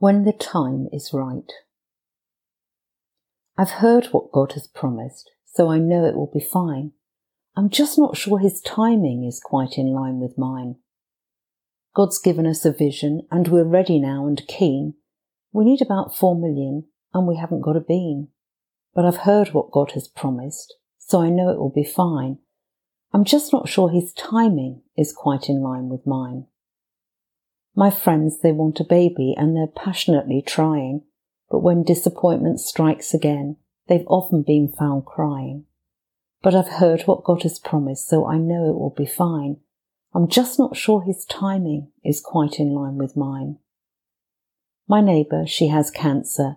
When the time is right. I've heard what God has promised, so I know it will be fine. I'm just not sure his timing is quite in line with mine. God's given us a vision and we're ready now and keen. We need about four million and we haven't got a bean. But I've heard what God has promised, so I know it will be fine. I'm just not sure his timing is quite in line with mine. My friends, they want a baby and they're passionately trying, but when disappointment strikes again, they've often been found crying. But I've heard what God has promised, so I know it will be fine. I'm just not sure his timing is quite in line with mine. My neighbour, she has cancer,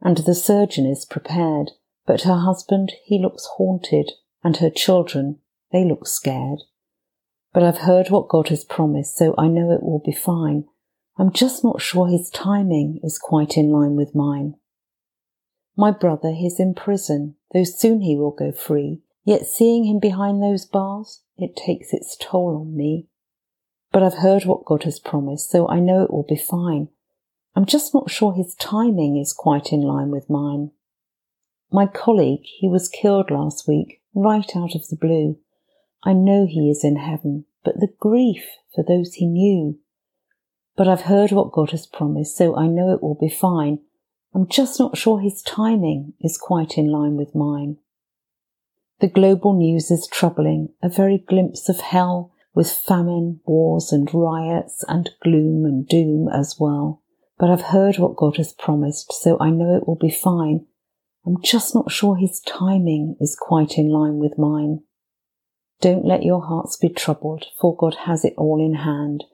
and the surgeon is prepared, but her husband, he looks haunted, and her children, they look scared. But I've heard what God has promised, so I know it will be fine. I'm just not sure his timing is quite in line with mine. My brother is in prison, though soon he will go free, yet seeing him behind those bars, it takes its toll on me. But I've heard what God has promised, so I know it will be fine. I'm just not sure his timing is quite in line with mine. My colleague, he was killed last week, right out of the blue. I know he is in heaven, but the grief for those he knew. But I've heard what God has promised, so I know it will be fine. I'm just not sure his timing is quite in line with mine. The global news is troubling, a very glimpse of hell with famine, wars and riots and gloom and doom as well. But I've heard what God has promised, so I know it will be fine. I'm just not sure his timing is quite in line with mine. Don't let your hearts be troubled, for God has it all in hand.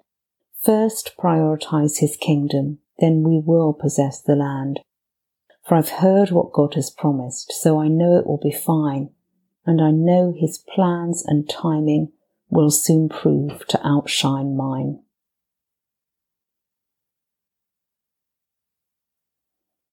First prioritize his kingdom, then we will possess the land. For I've heard what God has promised, so I know it will be fine, and I know his plans and timing will soon prove to outshine mine.